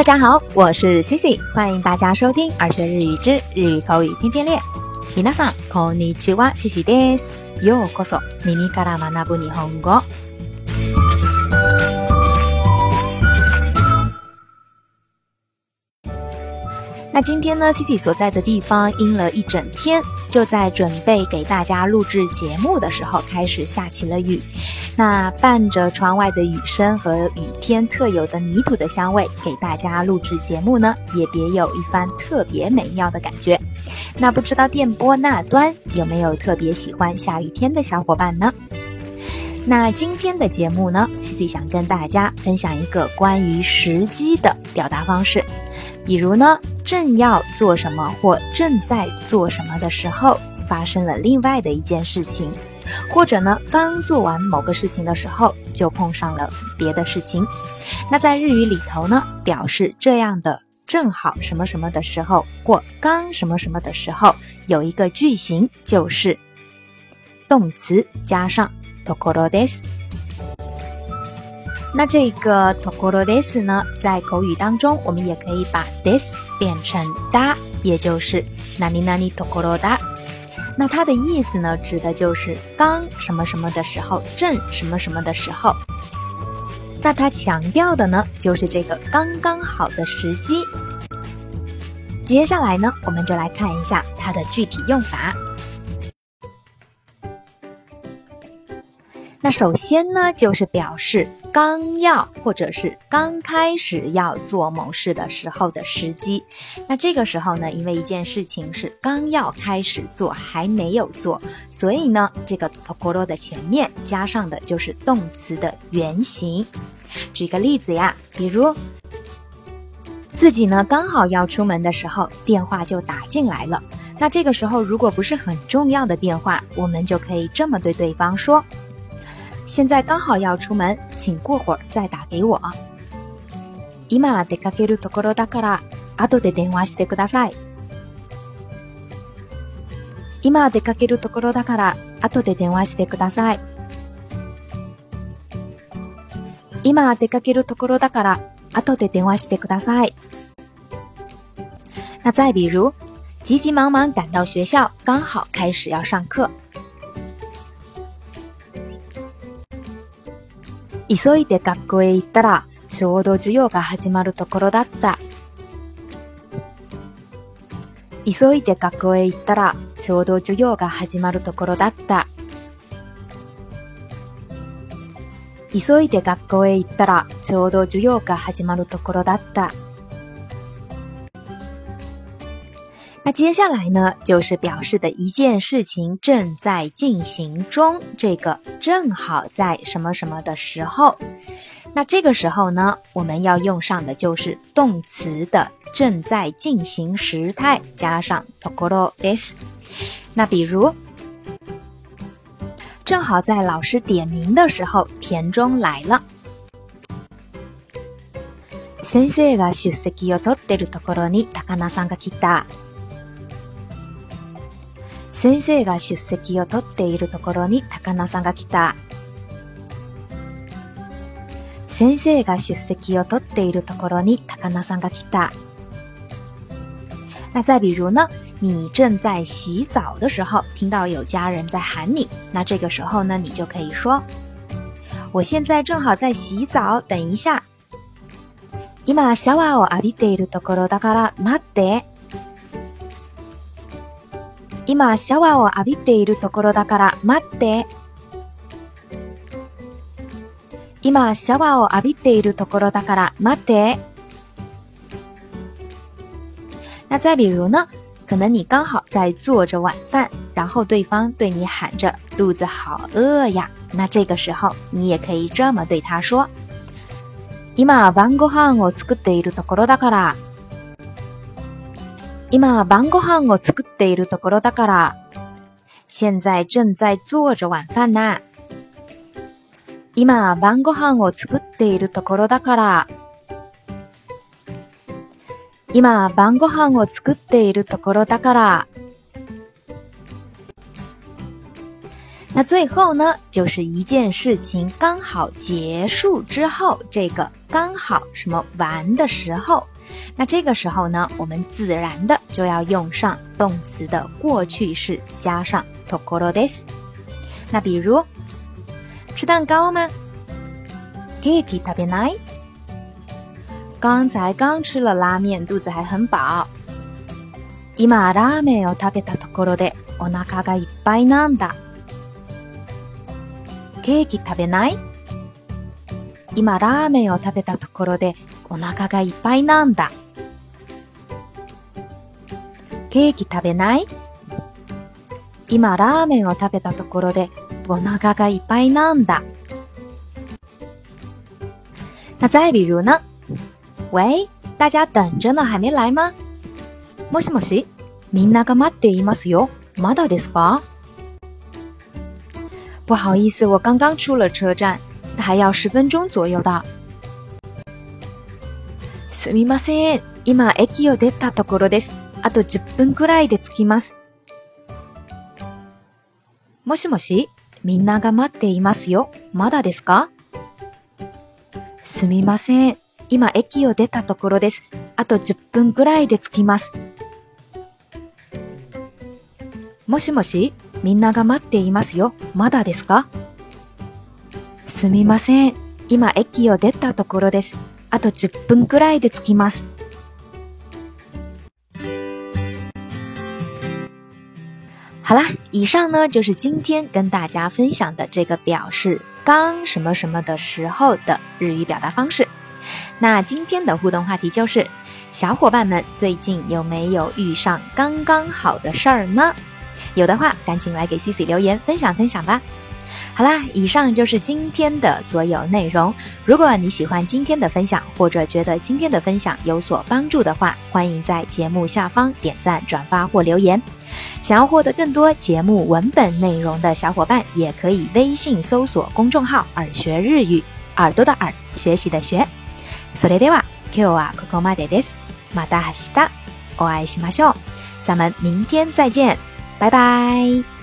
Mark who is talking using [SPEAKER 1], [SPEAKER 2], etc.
[SPEAKER 1] 大家好，我是 Cici，欢迎大家收听儿学日语之日语口语天天练。皆さんこんにちは、Cici です。ようこそ耳から学ぶ日本語。 那今天呢，C i i 所在的地方阴了一整天，就在准备给大家录制节目的时候，开始下起了雨。那伴着窗外的雨声和雨天特有的泥土的香味，给大家录制节目呢，也别有一番特别美妙的感觉。那不知道电波那端有没有特别喜欢下雨天的小伙伴呢？那今天的节目呢，C i i 想跟大家分享一个关于时机的表达方式，比如呢。正要做什么或正在做什么的时候，发生了另外的一件事情，或者呢，刚做完某个事情的时候，就碰上了别的事情。那在日语里头呢，表示这样的正好什么什么的时候，或刚什么什么的时候，有一个句型，就是动词加上 t こ k o r s 那这个 tokoro des 呢，在口语当中，我们也可以把 des 变成 da，也就是 nani nani tokoro da。那它的意思呢，指的就是刚什么什么的时候，正什么什么的时候。那它强调的呢，就是这个刚刚好的时机。接下来呢，我们就来看一下它的具体用法。那首先呢，就是表示刚要或者是刚开始要做某事的时候的时机。那这个时候呢，因为一件事情是刚要开始做，还没有做，所以呢，这个 poco 的前面加上的就是动词的原型。举个例子呀，比如自己呢刚好要出门的时候，电话就打进来了。那这个时候如果不是很重要的电话，我们就可以这么对对方说。现在刚好要出门，请过会儿再打给我。今出かけるところだから後で電話してください。今出かけるところだから後で電話してください。今出かけるところだから後で電話してください。那再比如，急急忙忙赶到学校，刚好开始要上课。 急いで学校へ行ったら、ちょうど授業が始まるところだった。急いで学校へ行ったら、ちょうど授業が始まるところだった。急いで学校へ行ったら、ちょうど授業が始まるところだった。那接下来呢，就是表示的一件事情正在进行中，这个正好在什么什么的时候。那这个时候呢，我们要用上的就是动词的正在进行时态加上 tokoro des。那比如，正好在老师点名的时候，田中来了。先生が出席を取ってるところに高菜さんが来た。 先生が出席を取っているところに高菜さんが来た。先生が出席を取っているところに高菜さんが来た。那再比如呢？你正在洗澡的时候，听到有家人在喊你，那这个时候呢，你就可以说：“我现在正好在洗澡，等一下。”今シャワーを浴びているところだから待って。今シャワーを浴びているところだから待って。今シャワーを浴びているところだから待って。那再比如呢？可能你刚好在做着晚饭，然后对方对你喊着“肚子好饿呀”，那这个时候你也可以这么对他说：“今晩ご飯を作っているところだから。”今晩ご飯を作っているところだから。现在正在做着晚饭呢。今晩ご飯を作っているところだから。今晩ご飯を作っているところだから。那最后呢，就是一件事情刚好结束之后，这个刚好什么完的时候。 那这个时候呢，我们自然的就要用上动词的过去式，加上 tokoro des。那比如，吃蛋糕吗？Cake 食べない？刚才刚吃了拉面，肚子还很饱。今ラーメンを食べたところでお腹がいっぱいなんだ。ケーキ食べない今ラーメンを食べたところで お腹がいっぱいなんだ。ケーキ食べない今ラーメンを食べたところでお腹がいっぱいなんだ。那再比如呢？喂，大家等着呢，还没来吗？もしもし、みんなが待っていますよ。まだですか？不好意思，我刚刚出了车站，还要十分钟左右到。すみません。今、駅を出たところです。あと10分くらいで着きます。もしもし、みんなが待っていますよ。まだですかすみません。今、駅を出たところです。あと10分くらいで着きます。もしもし、みんなが待っていますよ。まだですかすみません。今、駅を出たところです。あと10分くらいで着きます。好啦，以上呢就是今天跟大家分享的这个表示刚什么什么的时候的日语表达方式。那今天的互动话题就是，小伙伴们最近有没有遇上刚刚好的事儿呢？有的话，赶紧来给 C C 留言分享分享吧。 好啦，以上就是今天的所有内容。如果你喜欢今天的分享，或者觉得今天的分享有所帮助的话，欢迎在节目下方点赞、转发或留言。想要获得更多节目文本内容的小伙伴，也可以微信搜索公众号“耳学日语”，耳朵的耳，学习的学。それでは今日はここまでです。また明日お会いしましょう。咱们明天再见。拜拜。